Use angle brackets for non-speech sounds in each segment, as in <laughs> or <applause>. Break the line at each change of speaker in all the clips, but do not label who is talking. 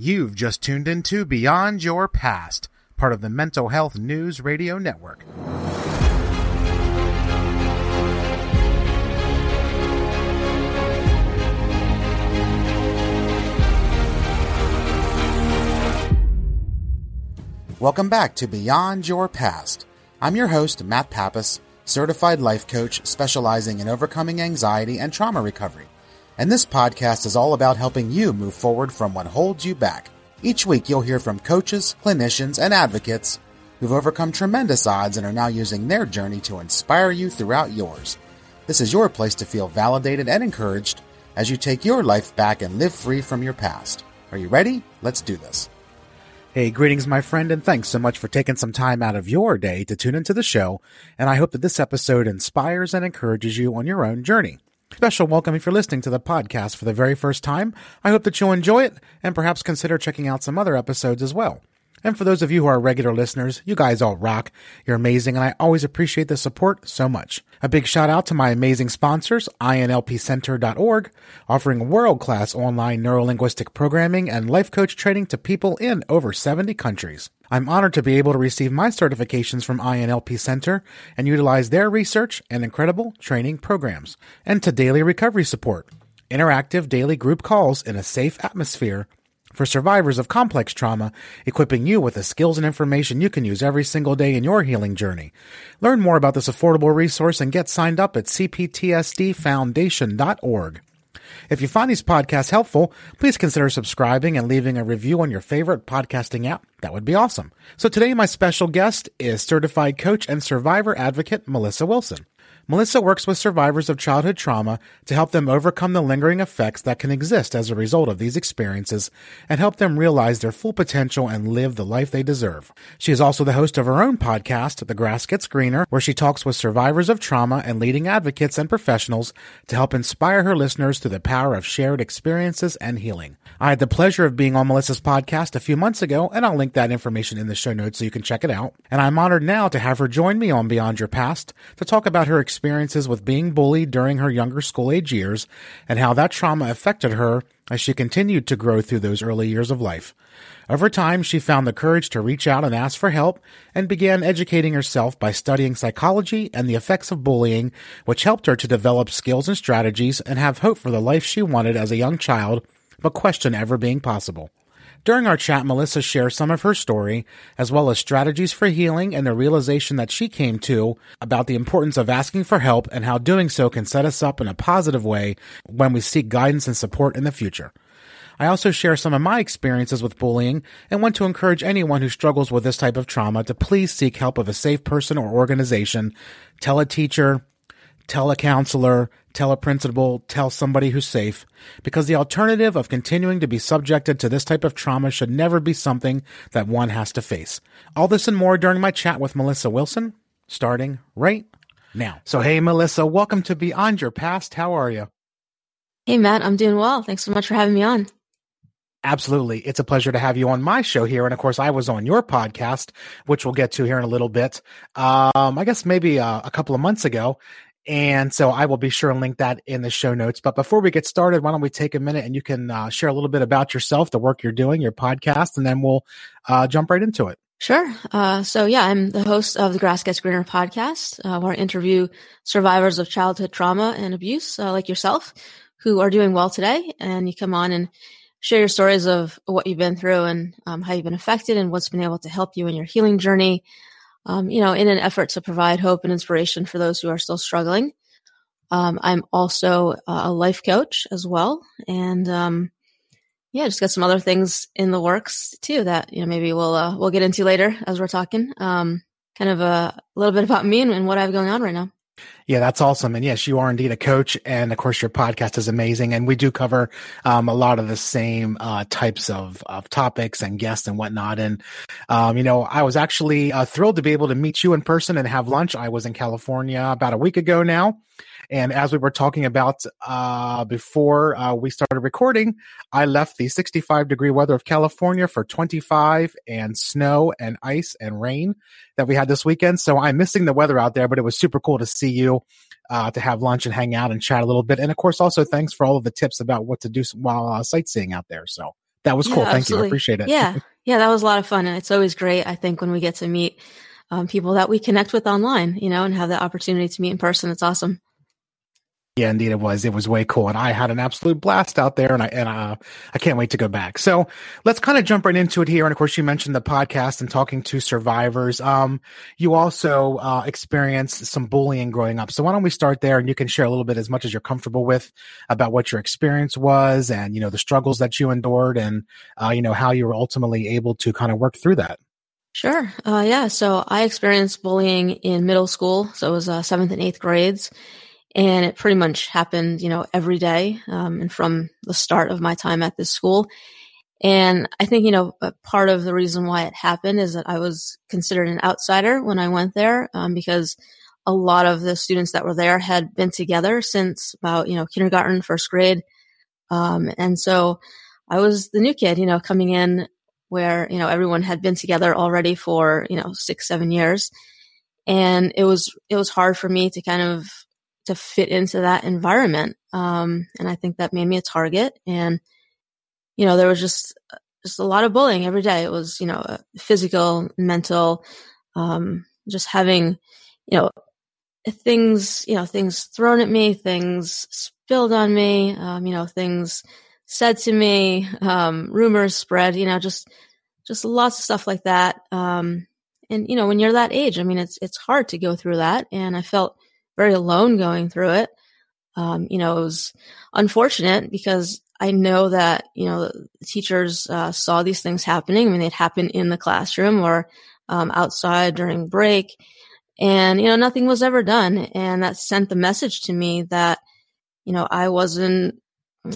You've just tuned into Beyond Your Past, part of the Mental Health News Radio Network. Welcome back to Beyond Your Past. I'm your host, Matt Pappas, certified life coach specializing in overcoming anxiety and trauma recovery and this podcast is all about helping you move forward from what holds you back. Each week, you'll hear from coaches, clinicians, and advocates who've overcome tremendous odds and are now using their journey to inspire you throughout yours. This is your place to feel validated and encouraged as you take your life back and live free from your past. Are you ready? Let's do this. Hey, greetings, my friend, and thanks so much for taking some time out of your day to tune into the show. And I hope that this episode inspires and encourages you on your own journey. Special welcome if you're listening to the podcast for the very first time. I hope that you'll enjoy it and perhaps consider checking out some other episodes as well. And for those of you who are regular listeners, you guys all rock. You're amazing, and I always appreciate the support so much. A big shout out to my amazing sponsors, INLPcenter.org, offering world class online neurolinguistic programming and life coach training to people in over 70 countries. I'm honored to be able to receive my certifications from INLP Center and utilize their research and incredible training programs, and to daily recovery support, interactive daily group calls in a safe atmosphere for survivors of complex trauma, equipping you with the skills and information you can use every single day in your healing journey. Learn more about this affordable resource and get signed up at cptsdfoundation.org. If you find these podcasts helpful, please consider subscribing and leaving a review on your favorite podcasting app. That would be awesome. So today my special guest is certified coach and survivor advocate Melissa Wilson. Melissa works with survivors of childhood trauma to help them overcome the lingering effects that can exist as a result of these experiences and help them realize their full potential and live the life they deserve. She is also the host of her own podcast, The Grass Gets Greener, where she talks with survivors of trauma and leading advocates and professionals to help inspire her listeners through the power of shared experiences and healing. I had the pleasure of being on Melissa's podcast a few months ago, and I'll link that information in the show notes so you can check it out. And I'm honored now to have her join me on Beyond Your Past to talk about her experience experiences with being bullied during her younger school age years and how that trauma affected her as she continued to grow through those early years of life. Over time, she found the courage to reach out and ask for help and began educating herself by studying psychology and the effects of bullying, which helped her to develop skills and strategies and have hope for the life she wanted as a young child, but questioned ever being possible. During our chat, Melissa shares some of her story, as well as strategies for healing and the realization that she came to about the importance of asking for help and how doing so can set us up in a positive way when we seek guidance and support in the future. I also share some of my experiences with bullying and want to encourage anyone who struggles with this type of trauma to please seek help of a safe person or organization. Tell a teacher, tell a counselor, tell a principal, tell somebody who's safe, because the alternative of continuing to be subjected to this type of trauma should never be something that one has to face. All this and more during my chat with Melissa Wilson, starting right now. So, hey, Melissa, welcome to Beyond Your Past. How are you?
Hey, Matt, I'm doing well. Thanks so much for having me on.
Absolutely. It's a pleasure to have you on my show here. And of course, I was on your podcast, which we'll get to here in a little bit. Um, I guess maybe uh, a couple of months ago. And so I will be sure and link that in the show notes. But before we get started, why don't we take a minute and you can uh, share a little bit about yourself, the work you're doing, your podcast, and then we'll uh, jump right into it.
Sure. Uh, so yeah, I'm the host of the Grass Gets Greener podcast, uh, where I interview survivors of childhood trauma and abuse, uh, like yourself, who are doing well today. And you come on and share your stories of what you've been through and um, how you've been affected and what's been able to help you in your healing journey um, you know, in an effort to provide hope and inspiration for those who are still struggling. Um, I'm also a life coach as well. And, um, yeah, just got some other things in the works too that, you know, maybe we'll, uh, we'll get into later as we're talking. Um, kind of a, a little bit about me and, and what I have going on right now.
Yeah, that's awesome. And yes, you are indeed a coach. And of course, your podcast is amazing. And we do cover um, a lot of the same uh, types of, of topics and guests and whatnot. And, um, you know, I was actually uh, thrilled to be able to meet you in person and have lunch. I was in California about a week ago now. And as we were talking about uh, before uh, we started recording, I left the 65 degree weather of California for 25 and snow and ice and rain that we had this weekend. So I'm missing the weather out there, but it was super cool to see you. Uh, to have lunch and hang out and chat a little bit. And of course, also thanks for all of the tips about what to do while uh, sightseeing out there. So that was cool. Yeah, Thank absolutely. you. I appreciate it.
Yeah. Yeah. That was a lot of fun. And it's always great. I think when we get to meet um, people that we connect with online, you know, and have the opportunity to meet in person. It's awesome.
Yeah, indeed it was. It was way cool. And I had an absolute blast out there and I, and, uh, I can't wait to go back. So let's kind of jump right into it here. And of course, you mentioned the podcast and talking to survivors. Um, you also, uh, experienced some bullying growing up. So why don't we start there and you can share a little bit as much as you're comfortable with about what your experience was and, you know, the struggles that you endured and, uh, you know, how you were ultimately able to kind of work through that.
Sure. Uh, yeah. So I experienced bullying in middle school. So it was uh, seventh and eighth grades and it pretty much happened, you know, every day, um, and from the start of my time at this school. And I think, you know, part of the reason why it happened is that I was considered an outsider when I went there, um, because a lot of the students that were there had been together since about, you know, kindergarten, first grade. Um, and so I was the new kid, you know, coming in where, you know, everyone had been together already for, you know, six, seven years. And it was, it was hard for me to kind of to fit into that environment. Um, and I think that made me a target. And, you know, there was just, just a lot of bullying every day. It was, you know, uh, physical, mental, um, just having, you know, things, you know, things thrown at me, things spilled on me, um, you know, things said to me, um, rumors spread, you know, just, just lots of stuff like that. Um, and, you know, when you're that age, I mean, it's, it's hard to go through that. And I felt, very alone going through it. Um, you know, it was unfortunate because I know that, you know, teachers uh, saw these things happening. I mean, they'd happen in the classroom or um, outside during break. And, you know, nothing was ever done. And that sent the message to me that, you know, I wasn't,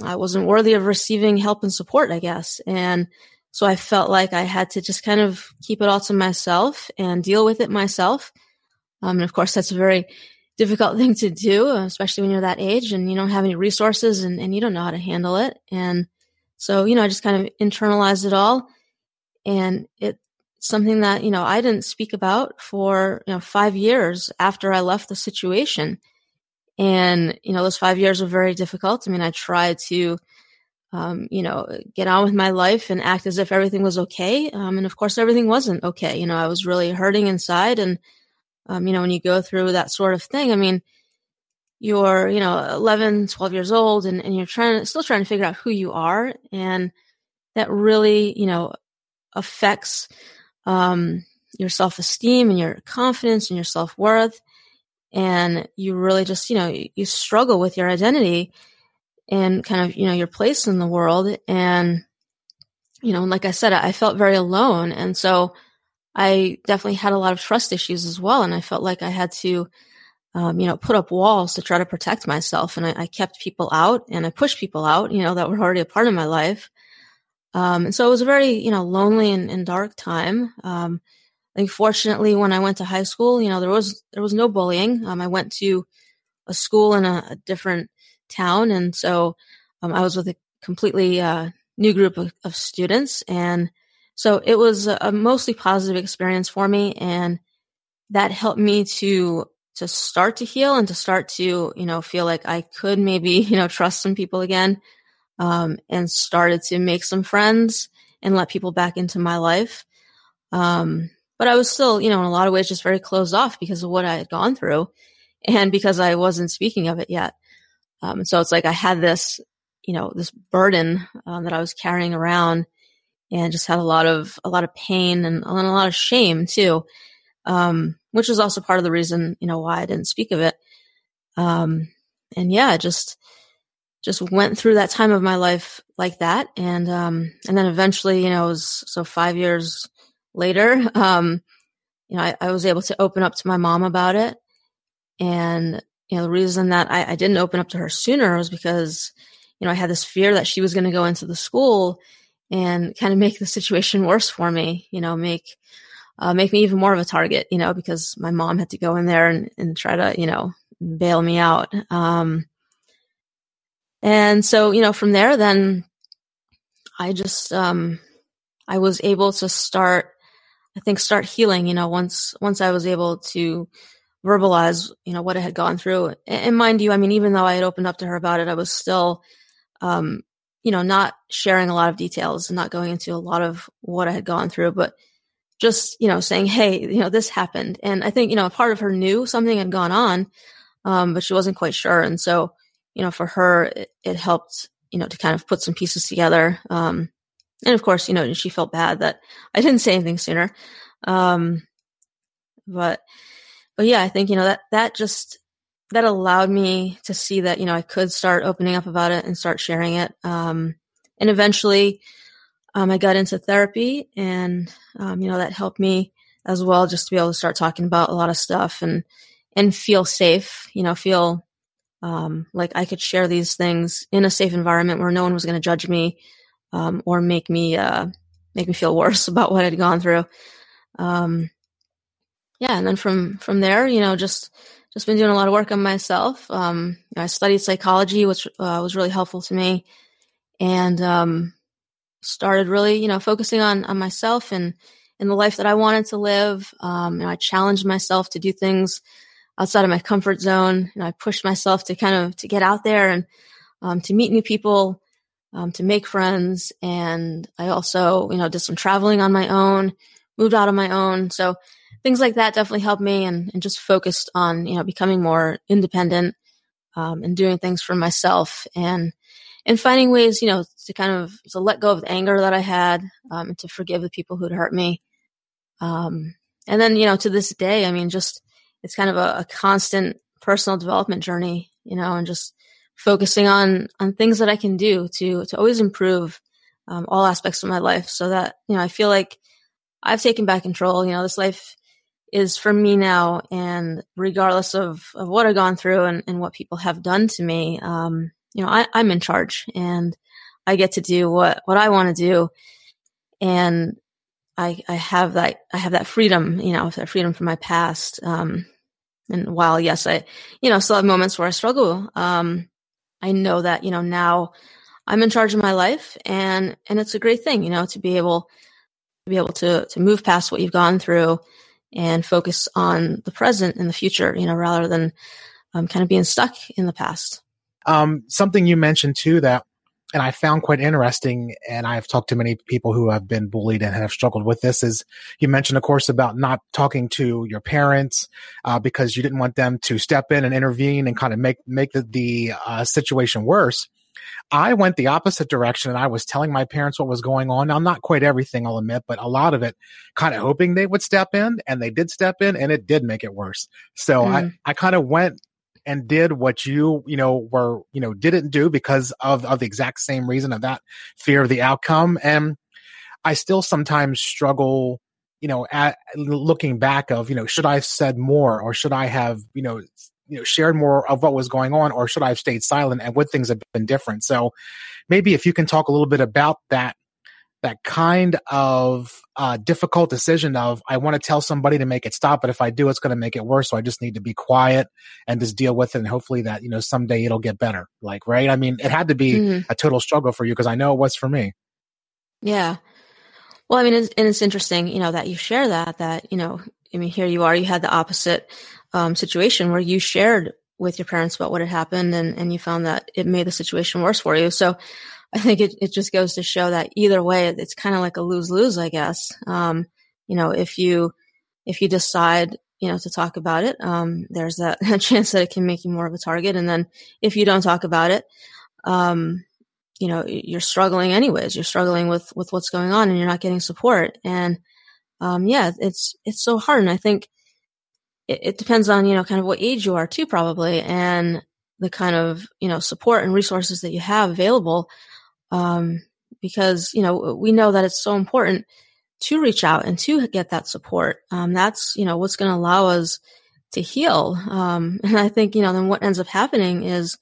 I wasn't worthy of receiving help and support, I guess. And so I felt like I had to just kind of keep it all to myself and deal with it myself. Um, and of course, that's a very difficult <laughs> thing to do, especially when you're that age and you don't have any resources and, and you don't know how to handle it. And so, you know, I just kind of internalized it all. And it's something that, you know, I didn't speak about for, you know, five years after I left the situation. And, you know, those five years were very difficult. I mean, I tried to, um, you know, get on with my life and act as if everything was okay. Um, and of course, everything wasn't okay. You know, I was really hurting inside and, um, you know, when you go through that sort of thing, I mean, you're, you know, 11, 12 years old and, and you're trying, still trying to figure out who you are. And that really, you know, affects, um, your self esteem and your confidence and your self worth. And you really just, you know, you, you struggle with your identity and kind of, you know, your place in the world. And, you know, like I said, I felt very alone. And so, I definitely had a lot of trust issues as well. And I felt like I had to, um, you know, put up walls to try to protect myself. And I, I, kept people out and I pushed people out, you know, that were already a part of my life. Um, and so it was a very, you know, lonely and, and dark time. Um, I think fortunately when I went to high school, you know, there was, there was no bullying. Um, I went to a school in a, a different town. And so, um, I was with a completely, uh, new group of, of students and, so it was a mostly positive experience for me. And that helped me to, to start to heal and to start to, you know, feel like I could maybe, <laughs> you know, trust some people again. Um, and started to make some friends and let people back into my life. Um, but I was still, you know, in a lot of ways just very closed off because of what I had gone through and because I wasn't speaking of it yet. Um, so it's like I had this, you know, this burden um, that I was carrying around and just had a lot of a lot of pain and, and a lot of shame too, um, which was also part of the reason you know why I didn't speak of it. Um, and yeah, just just went through that time of my life like that, and um, and then eventually, you know, it was so five years later, <laughs> um, you know, I, I was able to open up to my mom about it, and you know, the reason that I, I didn't open up to her sooner was because you know I had this fear that she was going to go into the school and kind of make the situation <laughs> worse for me, you know, make, uh, make me even more of a target, you know, because my mom had to go in there and, and try to, you know, bail me out. Um, and so, you know, from there, then I just, um, I was able to start, I think, start healing, you know, once, once I was able to verbalize, you know, what I had gone through. And mind you, I mean, even though I had opened up to her about it, I was still, um, you know, not sharing a lot of details and not going into a lot of what I had gone through, but just, you know, saying, Hey, you know, this happened. And I think, you know, a part of her knew something had gone on, um, but she wasn't quite sure. And so, you know, for her, it, it helped, you know, to kind of put some pieces together. Um, and of course, you know, she felt bad that I didn't say anything sooner. Um, but, but yeah, I think, you know, that, that just, that allowed me to see that, you know, I could start opening up about it and start sharing it. Um, and eventually, um, I got into therapy and, um, you know, that helped me as well, just to be able to start talking about a lot of stuff and, and feel safe, you know, feel, um, like I could share these things in a safe environment where no one was going to judge me, um, or make me, uh, make me feel worse <laughs> about what I'd gone through. Um, yeah. And then from, from there, you know, just, just been doing a lot of work on myself. Um, you know, I studied psychology, which uh, was really helpful to me, and um, started really, you know, focusing on on myself and in the life that I wanted to live. Um, and I challenged myself to do things outside of my comfort zone. And I pushed myself to kind of to get out there and um, to meet new people, um, to make friends. And I also, you know, did some traveling on my own, moved out on my own. So things like that definitely helped me and, and just focused on, you know, becoming more independent, um, and doing things for myself and, and finding ways, you know, to kind of, to let go of the anger that I had, um, and to forgive the people who'd hurt me. Um, and then, you know, to this day, I mean, just, it's kind of a, a constant personal development journey, you know, and just focusing on, on things that I can do to, to always improve, um, all aspects of my life so that, you know, I feel like I've taken back control. You know, this life is for me now. And regardless of, of what I've gone through and, and what people have done to me, um, you know, I, I'm in charge and I get to do what, what I want to do. And I, I have that, I have that freedom, you know, that freedom from my past. Um, and while, yes, I, you know, still have moments where I struggle, um, I know that, you know, now I'm in charge of my life and, and it's a great thing, you know, to be able, to be able to, to move past what you've gone through and focus on the present and the future, you know, rather than um, kind of being stuck in the past.
Um, something you mentioned too that, and I found quite interesting, and I've talked to many people who have been bullied and have struggled with this. Is you mentioned, of course, about not talking to your parents uh, because you didn't want them to step in and intervene and kind of make make the, the uh, situation worse. I went the opposite direction and I was telling my parents what was going on. Now, not quite everything, I'll admit, but a lot of it kind of hoping they would step in and they did step in and it did make it worse. So mm. I, I kind of went and did what you, you know, were, you know, didn't do because of, of the exact same reason of that fear of the outcome. And I still sometimes struggle, you know, at looking back of, you know, should I have said more or should I have, you know, you know shared more of what was going on or should i have stayed silent and would things have been different? So maybe if you can talk a little bit about that that kind of uh, difficult decision of i want to tell somebody to make it stop but if i do it's going to make it worse so i just need to be quiet and just deal with it and hopefully that you know someday it'll get better. Like right? I mean it had to be mm-hmm. a total struggle for you because i know it was for me.
Yeah. Well i mean it's, and it's interesting you know that you share that that you know i mean here you are you had the opposite um, situation where you shared with your parents about what had happened and, and you found that it made the situation worse for you. So I think it, it just goes to show that either way, it's kind of like a lose lose, I guess. Um, you know, if you, if you decide, you know, to talk about it, um, there's that <laughs> chance that it can make you more of a target. And then if you don't talk about it, um, you know, you're struggling anyways. You're struggling with, with what's going on and you're not getting support. And, um, yeah, it's, it's so hard. And I think, it, it depends on, you know, kind of what age you are too, probably, and the kind of, you know, support and resources that you have available. Um, because, you know, we know that it's so important to reach out and to get that support. Um, that's, you know, what's going to allow us to heal. Um, <laughs> and I think, you know, then what ends up happening is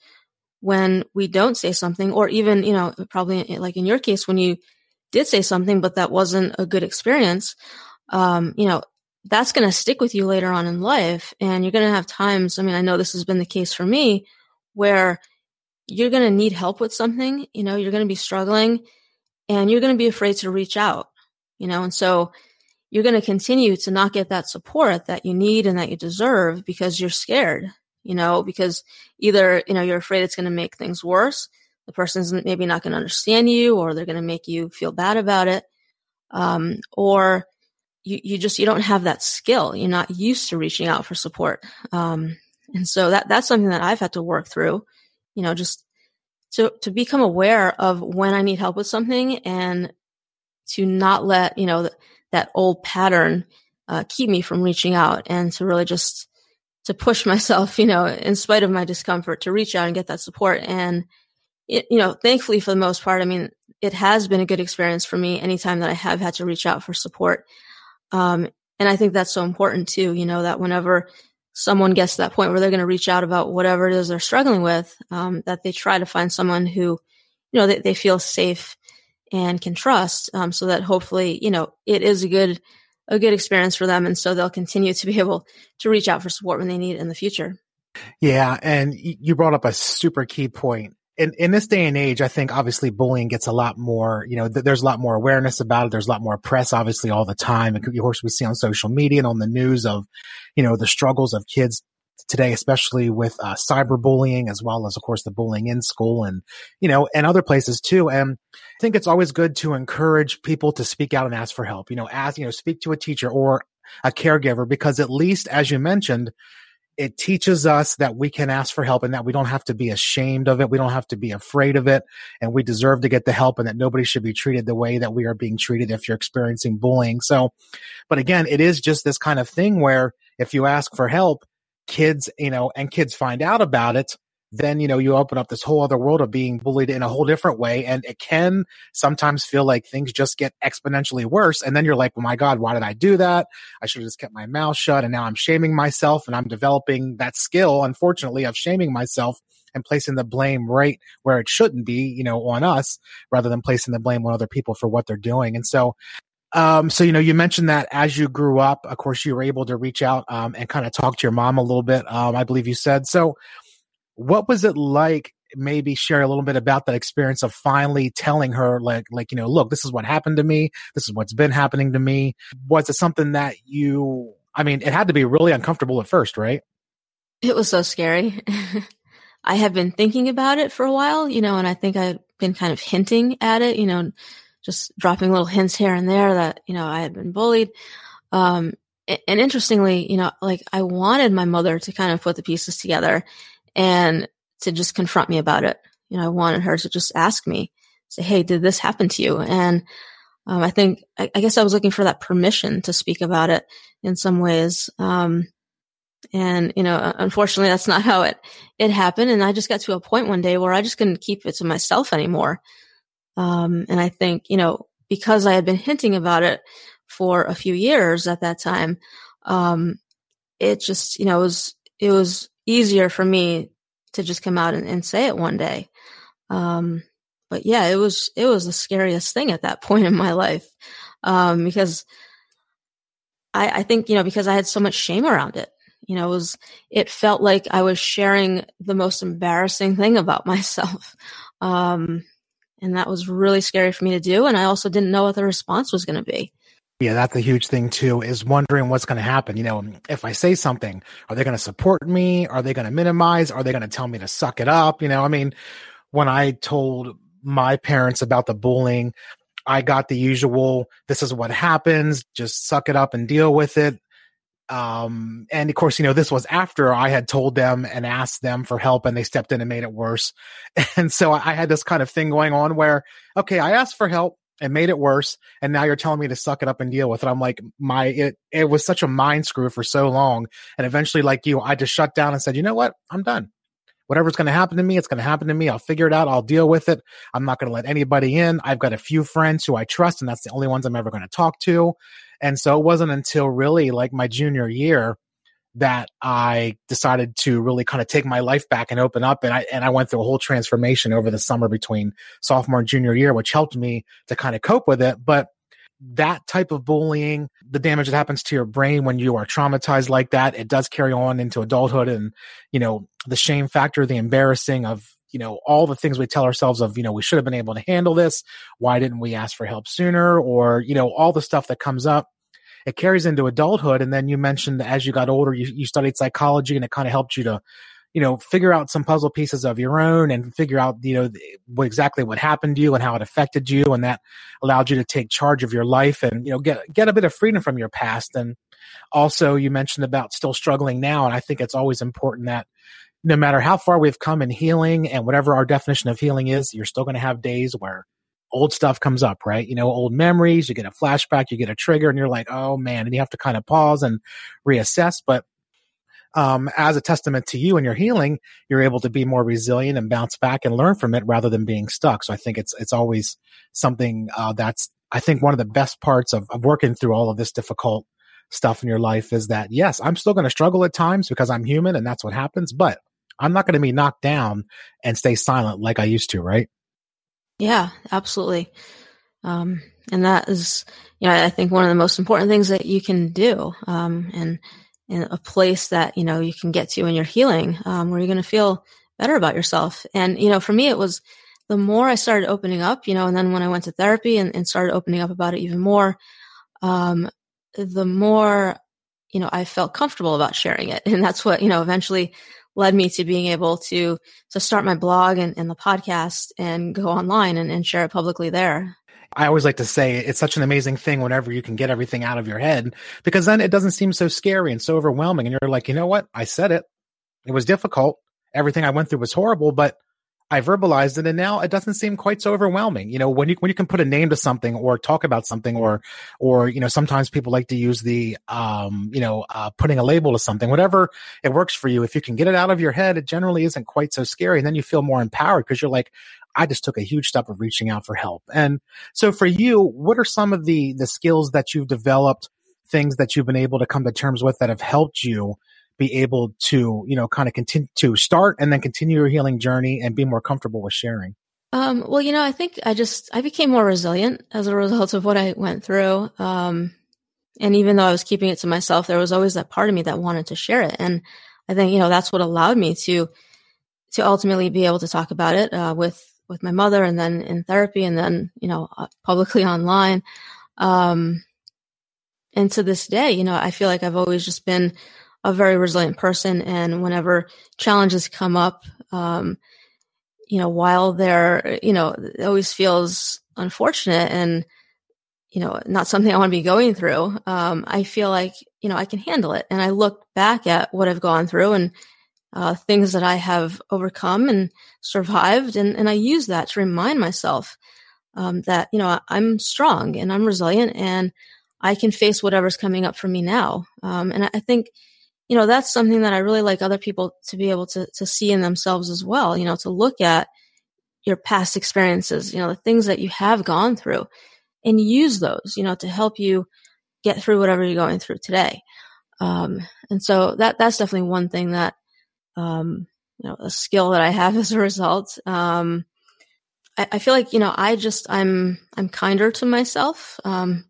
when we don't say something, or even, you know, probably like in your case, when you did say something, but that wasn't a good experience, um, you know, that's going to stick with you later on in life. And you're going to have times, I mean, I know this has been the case for me where you're going to need help with something, you know, you're going to be struggling and you're going to be afraid to reach out, you know, and so you're going to continue to not get that support that you need and that you deserve because you're scared, you know, because either, you know, you're afraid it's going to make things worse. the person's maybe not going to understand you or they're going to make you feel bad about it. Um, or you, you just, you don't have that skill. You're not used to reaching out for support. Um, and so that, that's something that I've had to work through, you know, just to, to become aware of when I need help with something and to not let, you know, th- that old pattern, uh, keep me from reaching out and to really just, to push <laughs> myself, you know, in spite of my discomfort to reach out and get that support. And, it, you know, thankfully for the most part, I mean, it has been a good experience for me anytime that I have had to reach out for support. Um, and I think that's so important too, you know, that whenever someone gets to that point where they're going to reach out about whatever it is they're struggling with, um, that they try to find someone who, you know, they, they feel safe and can trust, um, so that hopefully, you know, it is a good, a good experience for them. And so they'll continue to be able to reach out for support when they need it in the future.
Yeah. And you brought up a super key point in, in this day and age, I think obviously bullying gets a lot more, you know, th- there's a lot more awareness about it. There's a lot more press, obviously, all the time. And of course, we see on social media and on the news of, you know, the struggles of kids today, especially with uh, cyberbullying, as well as, of course, the bullying in school and, you know, and other places too. And I think it's always good to encourage people to speak out and ask for help, you know, ask, you know, speak to a teacher or a caregiver, because at least, as you mentioned, it teaches us that we can ask for help and that we don't have to be ashamed of it. We don't have to be afraid of it and we deserve to get the help and that nobody should be treated the way that we are being treated if you're experiencing bullying. So, but again, it is just this kind of thing where if you ask for help, kids, you know, and kids find out about it, then you know you open up this whole other world of being bullied in a whole different way and it can sometimes feel like things just get exponentially worse and then you're like oh my god why did i do that i should have just kept my mouth shut and now i'm shaming myself and i'm developing that skill unfortunately of shaming myself and placing the blame right where it shouldn't be you know on us rather than placing the blame on other people for what they're doing and so um, so you know, you mentioned that as you grew up, of course, you were able to reach out um, and kind of talk to your mom a little bit. Um, I believe you said so. What was it like? Maybe share a little bit about that experience of finally telling her, like, like you know, look, this is what happened to me. This is what's been happening to me. Was it something that you? I mean, it had to be really uncomfortable at first, right?
It was so scary. <laughs> I have been thinking about it for a while, you know, and I think I've been kind of hinting at it, you know, just dropping little hints here and there that, you know, I had been bullied. Um, and interestingly, you know, like I wanted my mother to kind of put the pieces together and to just confront me about it. You know, I wanted her to just ask me, say, Hey, did this happen to you? And, um, I think, I, I, guess I was looking for that permission to speak about it in some ways. Um, and, you know, unfortunately that's not <laughs> how it, it happened. And I just got to a point one day where I just couldn't keep it to myself anymore. Um, and I think, you know, because I had been hinting about it for a few years at that time, um, it just, you know, it was, it was easier for me to just come out and, and say it one day. Um, but yeah, it was, it was the scariest thing at that <laughs> point in my life. Um, because I, I think, you know, because I had so much shame around it, you know, it was, it felt like I was sharing the most embarrassing thing about <laughs> myself. Um, and that was really scary for me to do. And I also didn't know what the response was going to be.
Yeah, that's a huge thing too, is wondering what's going to happen. You know, if I say something, are they going to support me? Are they going to minimize? Are they going to tell me to suck it up? You know, I mean, when I told my parents about the bullying, I got the usual, this is what happens, just suck it up and deal with it. Um, and of course, you know, this was after I had told them and asked them for help and they stepped in and made it worse. <laughs> And so I had this kind of thing going on where, okay, I asked for help and made it worse. And now you're telling me to suck it up and deal with it. I'm like, my, it, it was such a mind screw for so long. And eventually, like you, I just shut down and said, you know what? I'm done. Whatever's going to happen to me, it's going to happen to me. I'll figure it out. I'll deal with it. I'm not going to let anybody in. I've got a few friends who I trust, and that's the only ones I'm ever going to talk to. And so it wasn't until really like my junior year that I decided to really kind of take my life back and open up. And I, and I went through a whole transformation over the summer between sophomore and junior year, which helped me to kind of cope with it. But that type of bullying, the damage that happens to your brain when you are traumatized like that, it does carry on into adulthood and, you know, the shame factor, the embarrassing of, you know, all the things we tell ourselves of, you know, we should have been able to handle this. Why didn't we ask for help sooner? Or, you know, all the stuff that comes up it carries into adulthood. And then you mentioned as you got older, you, you studied psychology and it kind of helped you to, you know, figure out some puzzle pieces of your own and figure out, you know, what exactly what happened to you and how it affected you. And that allowed you to take charge of your life and, you know, get, get a bit of freedom from your past. And also you mentioned about still struggling now. And I think it's always important that no matter how far we've come in healing and whatever our definition of healing is, you're still going to have days where old stuff comes up, right? You know, old memories, you get a flashback, you get a trigger and you're like, oh man, and you have to kind of pause and reassess. But um, as a testament to you and your healing, you're able to be more resilient and bounce back and learn from it rather than being stuck. So I think it's it's always something uh, that's I think one of the best parts of, of working through all of this difficult stuff in your life is that yes, I'm still going to struggle at times because I'm human and that's what happens, but I'm not going to be knocked down and stay silent like I used to, right?
Yeah, absolutely. Um, and that is, you know, I think one of the most important things that you can do. Um, and in a place that you know you can get to in your healing um, where you're going to feel better about yourself and you know for me it was the more i started opening up you know and then when i went to therapy and, and started opening up about it even more um, the more you know i felt comfortable about sharing it <laughs> and that's what you know eventually led me to being able to to start my blog and, and the podcast and go online and, and share it publicly there
I always like to say it's such an amazing thing whenever you can get everything out of your head because then it doesn't seem so scary and so overwhelming. And you're like, you know what? I said it. It was difficult. Everything I went through was horrible, but I verbalized it and now it doesn't seem quite so overwhelming. You know, when you when you can put a name to something or talk about something or or you know, sometimes people like to use the um, you know, uh, putting a label to something, whatever it works for you. If you can get it out of your head, it generally isn't quite so scary. And then you feel more empowered because you're like, I just took a huge step of reaching out for help. And so for you, what are some of the the skills that you've developed, things that you've been able to come to terms with that have helped you be able to, you know, kind of continue to start and then continue your healing journey and be more comfortable with sharing?
Um, well, you know, I think I just I became more resilient as a result of what I went through. Um, and even though I was keeping it to myself, there was always that part of me that wanted to share it. And I think you know that's what allowed me to to ultimately be able to talk about it uh, with with my mother and then in therapy and then, you know, uh, publicly online. Um, and to this day, you know, I feel like I've always just been a very resilient person. And whenever challenges come up, um, you know, while they're, you know, it always feels unfortunate and, you know, not something I want to be going through. Um, I feel like, you know, I can handle it. And I look back at what I've gone through and uh, things that I have overcome and survived. And, and I use that to remind myself um, that, you know, I'm strong and I'm resilient and I can face whatever's coming up for me now. Um, and I, I think, you know, that's something that I really like other people to be able to, to see in themselves as well, you know, to look at your past experiences, you know, the things that you have gone through and use those, you know, to help you get through whatever you're going through today. Um, and so that, that's definitely one thing that um, you know, a skill that I have <laughs> as a result. Um, I, I, feel like, you know, I just, I'm, I'm kinder to myself. Um,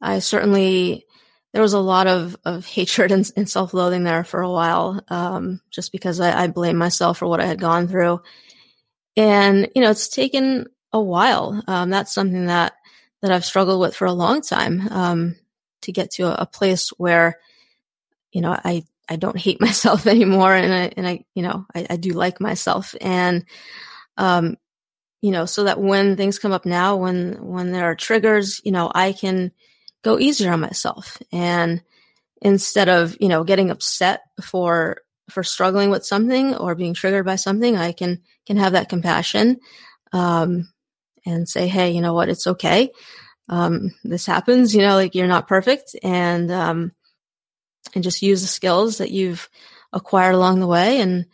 I certainly, there was a lot of, of hatred and, and self-loathing there for a while, um, just because I, I blame myself for what I had gone through. And, you know, it's taken a while. Um, that's something that, that I've struggled with for a long time, um, to get to a, a place where, you know, I, I don't hate <laughs> myself anymore. And I, and I, you know, I, I do like myself. And, um, you know, so that when things come up now, when, when there are triggers, you know, I can go easier on myself. And instead of, you know, getting upset for, for struggling with something or being triggered by something, I can, can have that compassion, um, and say, Hey, you know what? It's okay. Um, this happens, you know, like you're not perfect. And, um, and just use the skills that you've acquired along the way and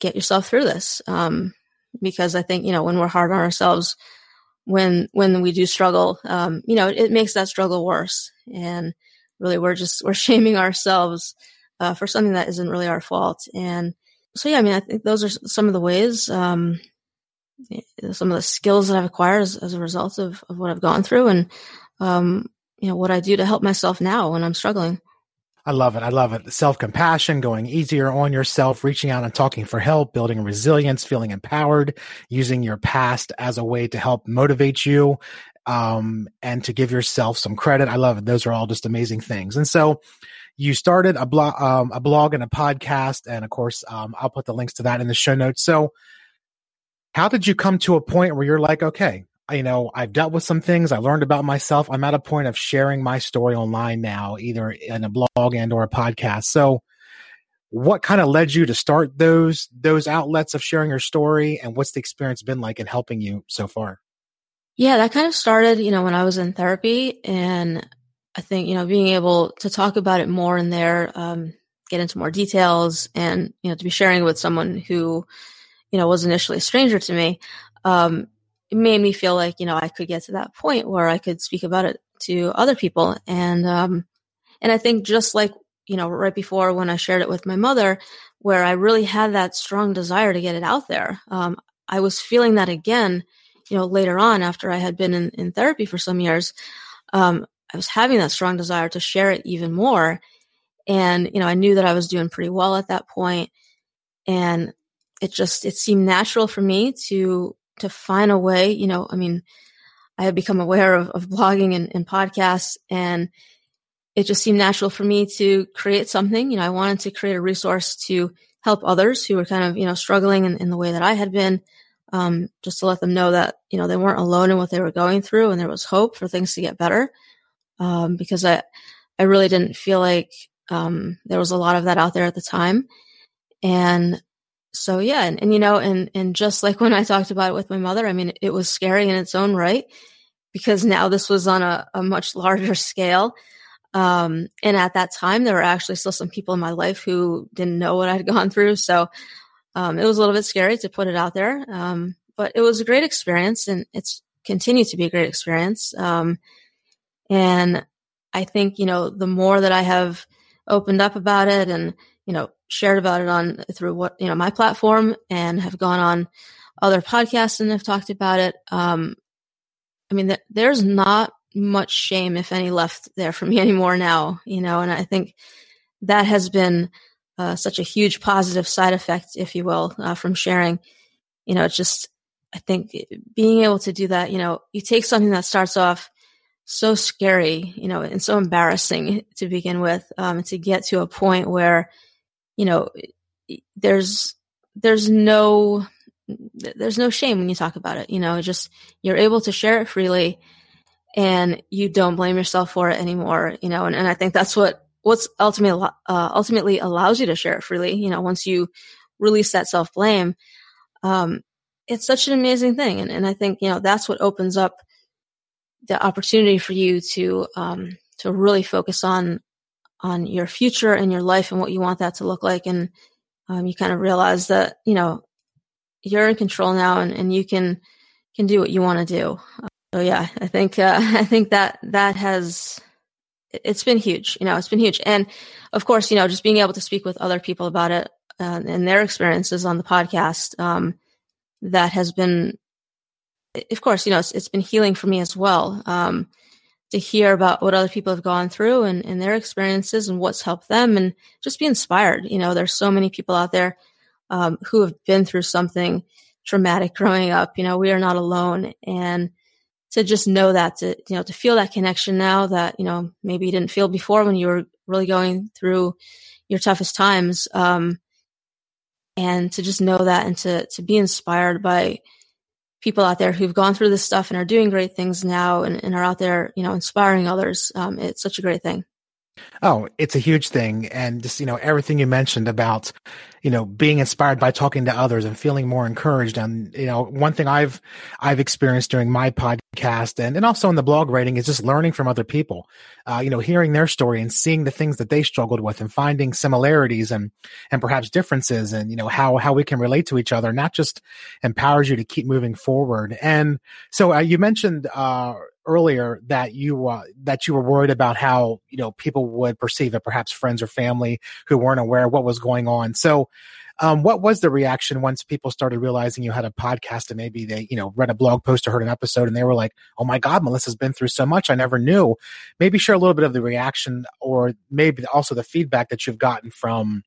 get yourself through this. Um, because I think, you know, when we're hard on ourselves, when, when we do struggle, um, you know, it, makes that struggle worse. And really we're just, <laughs> we're shaming ourselves, uh, for something that isn't really our fault. And so, yeah, I mean, I think those are some of the ways, um, some of the skills that I've acquired as, as a result of, of what I've gone through and, um, you know, what I do to help myself now when I'm struggling.
I love it. I love it. Self compassion, going easier on yourself, reaching out and talking for help, building resilience, feeling empowered, using your past as a way to help motivate you um, and to give yourself some credit. I love it. Those are all just amazing things. And so, you started a blog, um, a blog and a podcast, and of course, um, I'll put the links to that in the show notes. So, how did you come to a point where you're like, okay, you know, I've dealt with some things. I learned about myself. I'm at a point of sharing my story online now, either in a blog and or a podcast. So, what kind of led you to start those those outlets of sharing your story, and what's the experience been like in helping you so far?
Yeah, that kind of started, you know, when I was in therapy, and I think you know being able to talk about it more in there, um, get into more details, and you know to be sharing with someone who, you know, was initially a stranger to me. Um, it made me feel like you know I could get to that point where I could speak about it to other people, and um, and I think just like you know right before when I shared it with my mother, where I really had that strong desire to get it out there, um, I was feeling that again, you know, later on after I had been in, in therapy for some years. Um, I was having that strong desire to share it even more, and you know I knew that I was doing pretty well at that point, and it just it seemed natural for me to to find a way, you know, I mean, I had become aware of, of blogging and, and, podcasts and it just seemed natural for me to create something. You know, I wanted to create a resource to help others who were kind of, you know, struggling in, in the way that I had been, um, just to let them know that, you know, they weren't alone in what they were going through and there was hope for things to get better. Um, because I, I really didn't feel like, um, there was a lot of that out there at the time. And so yeah, and, and you know, and and just like when I talked about it with my mother, I mean, it was scary in its own right because now this was on a, a much larger scale. Um, and at that time, there were actually still some people in my life who didn't know what I'd <laughs> gone through. So um, it was a little bit scary to put it out there. Um, but it was a great experience and it's continued to be a great experience. Um, and I think, you know, the more that I have opened up about it and, you know, shared about it on through what you know my platform and have gone on other podcasts and have talked about it. Um, I mean, th- there's not much shame, if any, left there for <laughs> me anymore now. You know, and I think that has been uh, such a huge positive side effect, if you will, uh, from sharing. You know, it's just I think being able to do that. You know, you take something that starts off so scary, you know, and so embarrassing to begin with, um, to get to a point where you know, there's there's no there's no shame when you talk about it. You know, just you're able to share it freely, and you don't blame yourself for it anymore. You know, and, and I think that's what what's ultimately uh, ultimately allows you to share it freely. You know, once you release that self blame, um, it's such an amazing thing, and and I think you know that's what opens up the opportunity for you to um, to really focus on on your future and your life and what you want that to look like. And um, you kind of realize that, you know, you're in control now and, and you can, can do what you want to do. So yeah, I think, uh, <laughs> I think that that has, it's been huge, you know, it's been huge. And of course, you know, just being able to speak with other people about it uh, and their experiences on the podcast, um, that has been, of course, you know, it's, it's been healing for me as well. Um, to hear about what other people have gone through and, and their experiences and what's helped them and just be inspired. You know, there's so many people out there um, who have been through something traumatic growing up. You know, we are not alone. And to just know that, to, you know, to feel that connection now that, you know, maybe you didn't feel before when you were really going through your toughest times. Um, and to just know that and to, to be inspired by, people out there who've gone through this stuff and are doing great things now and, and are out there, you know, inspiring others. Um, it's such a great thing.
Oh, it's a huge thing. And just, you know, everything you mentioned about, you know, being inspired by talking to others and feeling more encouraged. And, you know, one thing I've, I've experienced during my podcast and, and also in the blog writing is just learning from other people, uh, you know, hearing their story and seeing the things that they struggled with and finding similarities and, and perhaps differences and, you know, how, how we can relate to each other, not just empowers you to keep moving forward. And so uh, you mentioned, uh, earlier that you uh, that you were worried about how you know people would perceive it, perhaps friends or family who weren't aware what was going on. So, um, what was the reaction once people started realizing you had a podcast and maybe they you know read a blog post or heard an episode and they were like, "Oh my God, Melissa's been through so much, I never knew." Maybe share a little bit of the reaction or maybe also the feedback that you've gotten from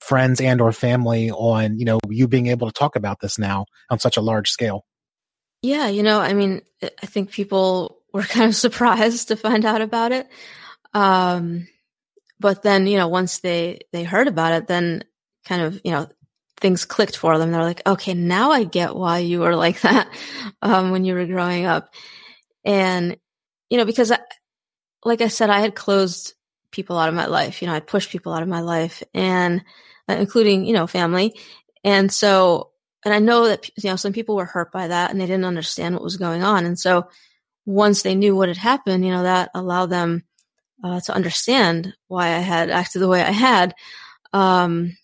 friends and or family on you know you being able to talk about this now on such a large scale
yeah, you know, I mean, I think people <laughs> were kind of surprised to find out about it. Um, but then, you know, once they, they heard about it, then kind of, you know, things clicked for them. They're like, okay, now I get why you were like <laughs> that, um, when you were growing up. And, you know, because I, like I said, I had closed people out of my life. You know, I pushed people out of my life and uh, including, you know, family. And so, and I know that, you know, some people were hurt by that and they didn't understand what was going on. And so once they knew what had happened, you know, that allowed them uh, to understand why I had acted the way I had. Um,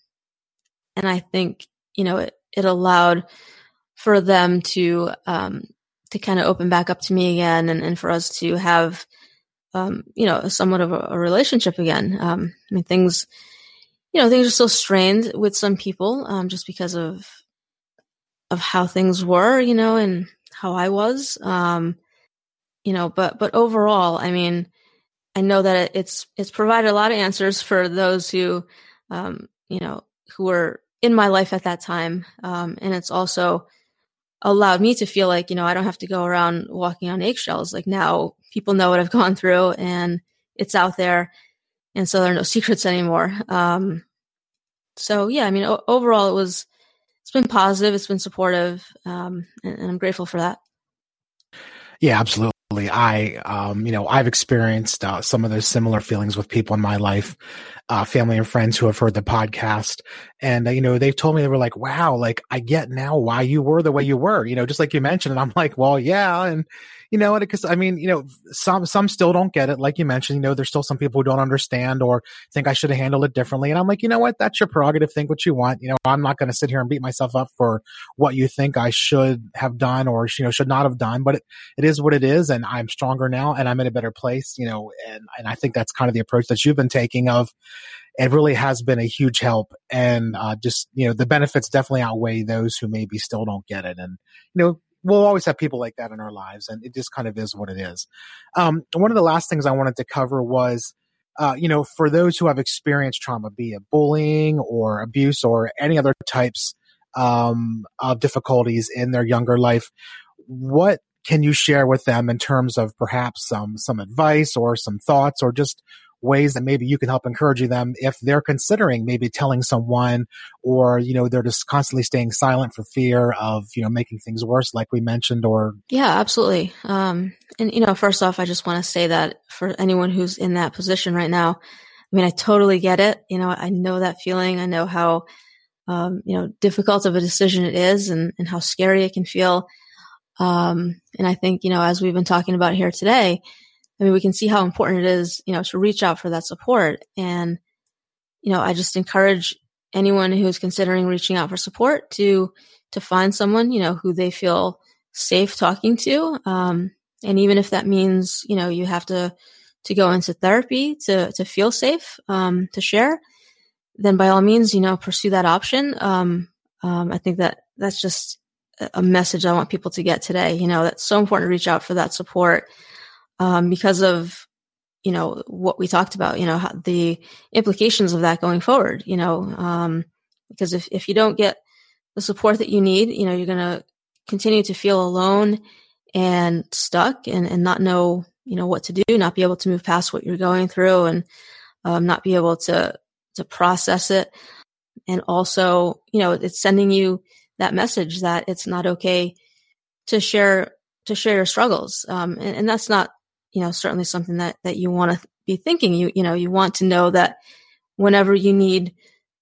and I think, you know, it, it allowed for them to, um, to kind of open back up to me again and, and for us to have, um, you know, somewhat of a, a relationship again. Um, I mean, things, you know, things are still strained with some people, um, just because of, of how things were, you know, and how I was, um, you know, but, but overall, I mean, I know that it's, it's provided a lot of answers for those who, um, you know, who were in my life at that time. Um, and it's also, allowed me to feel like, you know, I don't have to go around walking on eggshells. Like now people know what I've <laughs> gone through and it's out there. And so there are no <laughs> secrets anymore. Um, so yeah, I mean, o- overall it was, it's been positive. It's been supportive. Um, and, and I'm grateful for that.
Yeah, absolutely. I, um, you know, I've experienced uh, some of those similar feelings with people in my life uh, family and friends who have heard the podcast. And, uh, you know, they've told me they were like, wow, like I get now why you were the way you were, you know, just like you mentioned. And I'm like, well, yeah. And, you know, because I mean, you know, some, some still don't get it. Like you mentioned, you know, there's still some people who don't understand or think I should have handled it differently. And I'm like, you know what? That's your prerogative. Think what you want. You know, I'm not going to sit here and beat myself up for what you think I should have done or, you know, should not have done, but it, it is what it is. And I'm stronger now and I'm in a better place, you know, and, and I think that's kind of the approach that you've been taking of, it really has been a huge help and uh, just you know the benefits definitely outweigh those who maybe still don't get it and you know we'll always have people like that in our lives and it just kind of is what it is. Um, one of the last things i wanted to cover was uh, you know for those who have experienced trauma be it bullying or abuse or any other types um, of difficulties in their younger life what can you share with them in terms of perhaps some some advice or some thoughts or just ways that maybe you can help encourage them if they're considering maybe telling someone or you know they're just constantly staying silent for fear of you know making things worse like we mentioned or
yeah absolutely. Um and you know first off i just want to say that for anyone who's in that position right now i mean i totally get it. You know i know that feeling. I know how um, you know difficult of a decision it is and, and how scary it can feel. Um, and i think you know as we've been talking about here today I mean, we can see how important it is, you know, to reach out for that support. And, you know, I just encourage anyone who's considering reaching out for support to, to find someone, you know, who they feel safe talking to. Um, and even if that means, you know, you have to, to go into therapy to, to feel safe, um, to share, then by all means, you know, pursue that option. Um, um, I think that that's just a message I want people to get today. You know, that's so important to reach out for that support um, because of you know what we talked about you know how, the implications of that going forward you know um, because if, if you don't get the support that you need you know you're going to continue to feel alone and stuck and, and not know you know what to do not be able to move past what you're going through and um, not be able to to process it. And also you know it's sending you that message that it's not okay to share to share your struggles um, and, and, that's not you know, certainly something that, that you want to be thinking. You, you know, you want to know that whenever you need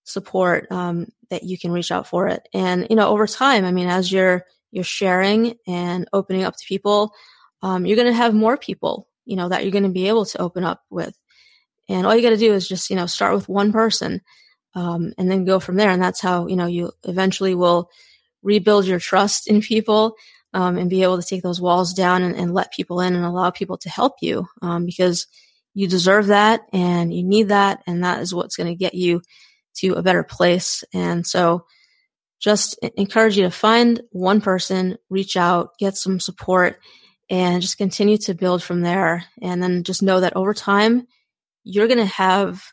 support, um, that you can reach out for it. And, you know, over time, I mean, as you're, you're sharing and opening up to people, um, you're going to have more people, you know, that you're going to be able to open up with. And all you got to do is just, you know, start with one person, um, and then go from there. And that's how, you know, you eventually will rebuild your trust in people um, and be able to take those walls down and, and, let people in and allow people to help you um, because you deserve that and you need that and that is what's going to get you to a better place. And so just encourage you to find one person reach out get some support and just continue to build from there. And then just know that over time you're going to have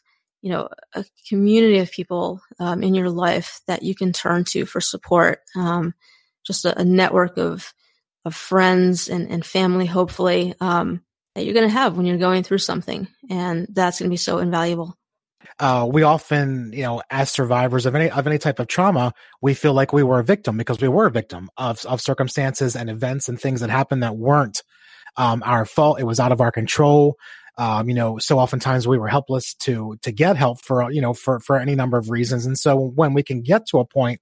you know a community of people um, in your life that you can turn to for support. Um, just a, a network of of friends and, and family, hopefully, um, that you're going to have when you're going through something. And that's going to be so invaluable.
uh, we often, you know, as survivors of any of any type of trauma, we feel like we were a victim because we were a victim of of circumstances and events and things that happened that weren't um, our fault. It was out of our control. Um, you know, so oftentimes we were helpless to to get help for you know for for any number of reasons. And so when we can get to a point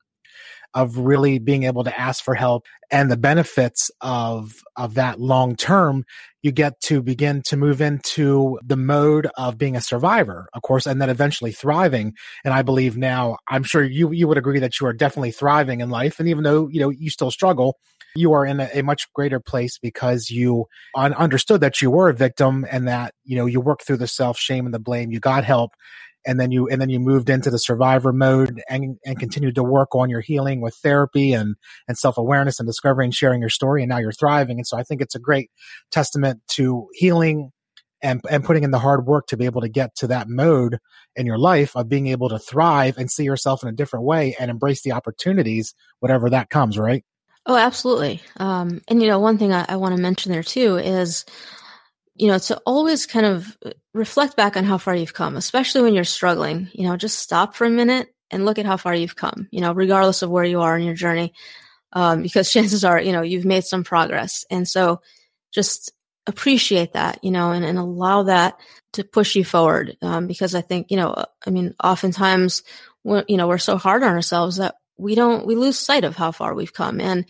of really being able to ask for help and the benefits of of that long term you get to begin to move into the mode of being a survivor of course and then eventually thriving. And i believe now i'm sure you you would agree that you are definitely thriving in life. And even though you know you still struggle you are in a, a much greater place because you un- understood that you were a victim and that you know you worked through the self shame and the blame. You got help and then you and then you moved into the survivor mode and and continued to work on your healing with therapy and and self-awareness and discovering sharing your story and now you're thriving. And so i think it's a great testament to healing and and putting in the hard work to be able to get to that mode in your life of being able to thrive and see yourself in a different way and embrace the opportunities whatever that comes right?
Oh absolutely. Um, and you know one thing i, I want to mention there too is you know, to always kind of reflect back on how far you've come, especially when you're struggling, you know, just stop for a minute and look at how far you've come, you know, regardless of where you are in your journey. Um, <laughs> because chances are, you know, you've made some progress. And so just appreciate that, you know, and, and allow that to push you forward. Um, because I think, you know, I mean, oftentimes, you know, we're so hard on ourselves that we don't, we lose sight of how far we've come. And,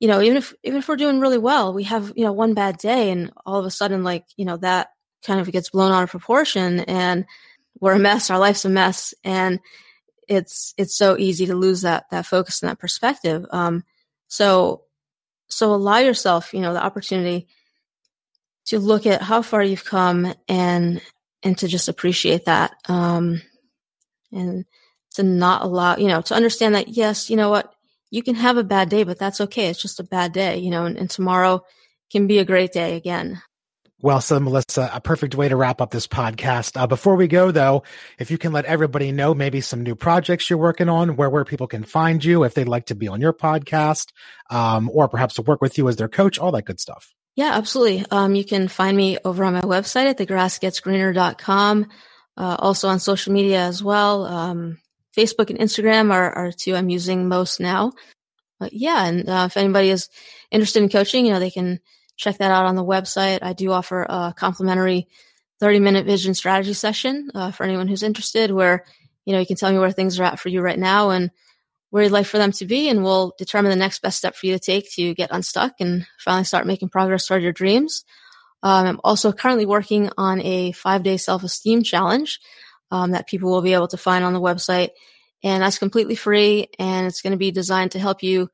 you know, even if even if we're doing really well, we have you know one bad day, and all of a sudden, like you know, that kind of gets blown out of proportion, and we're a mess. Our life's a mess, and it's it's so easy to lose that that focus and that perspective. Um, so so allow yourself, you know, the opportunity to look at how far you've come and and to just appreciate that. Um, and to not allow, you know, to understand that yes, you know what, you can have a bad day, but that's okay. It's just a bad day, you know, and, and tomorrow can be a great day again.
Well said, Melissa. A perfect way to wrap up this podcast. Uh, before we go, though, if you can let everybody know maybe some new projects you're working on, where where people can find you, if they'd like to be on your podcast, um, or perhaps to work with you as their coach, all that good stuff.
Yeah, absolutely. Um, you can find me over on my website at thegrassgetsgreener.com. Uh, also on social media as well. Um, Facebook and Instagram are, are two I'm using most now. But yeah, and uh, if anybody is interested in coaching, you know, they can check that out on the website. I do offer a complimentary 30 minute vision strategy session uh, for anyone who's interested where, you know, you can tell me where things are at for you right now and where you'd like for them to be. And we'll determine the next best step for you to take to get unstuck and finally start making progress toward your dreams. Um, I'm also currently working on a five day self esteem challenge um, that people will be able to find on the website. And that's completely free and it's going to be designed to help you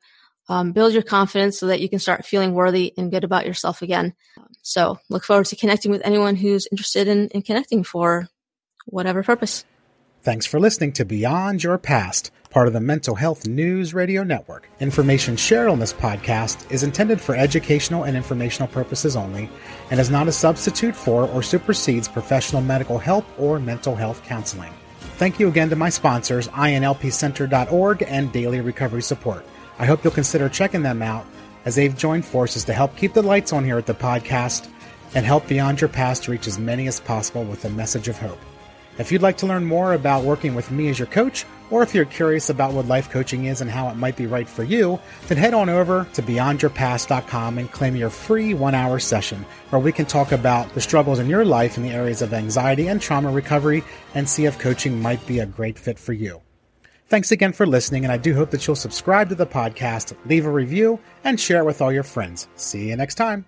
um, build your confidence so that you can start feeling worthy and good about yourself again. So look forward to connecting with anyone who's interested in, in connecting for whatever purpose.
Thanks for listening to Beyond Your Past, part of the Mental Health News Radio Network. Information shared on this podcast is intended for educational and informational purposes only and is not a substitute for or supersedes professional medical help or mental health counseling. Thank you again to my sponsors, INLPCenter.org and Daily Recovery Support. I hope you'll consider checking them out as they've joined forces to help keep the lights on here at the podcast and help Beyond Your Past reach as many as possible with a message of hope. If you'd like to learn more about working with me as your coach, or if you're curious about what life coaching is and how it might be right for you, then head on over to beyondyourpast.com and claim your free one hour session where we can talk about the struggles in your life in the areas of anxiety and trauma recovery and see if coaching might be a great fit for you. Thanks again for listening, and I do hope that you'll subscribe to the podcast, leave a review, and share it with all your friends. See you next time.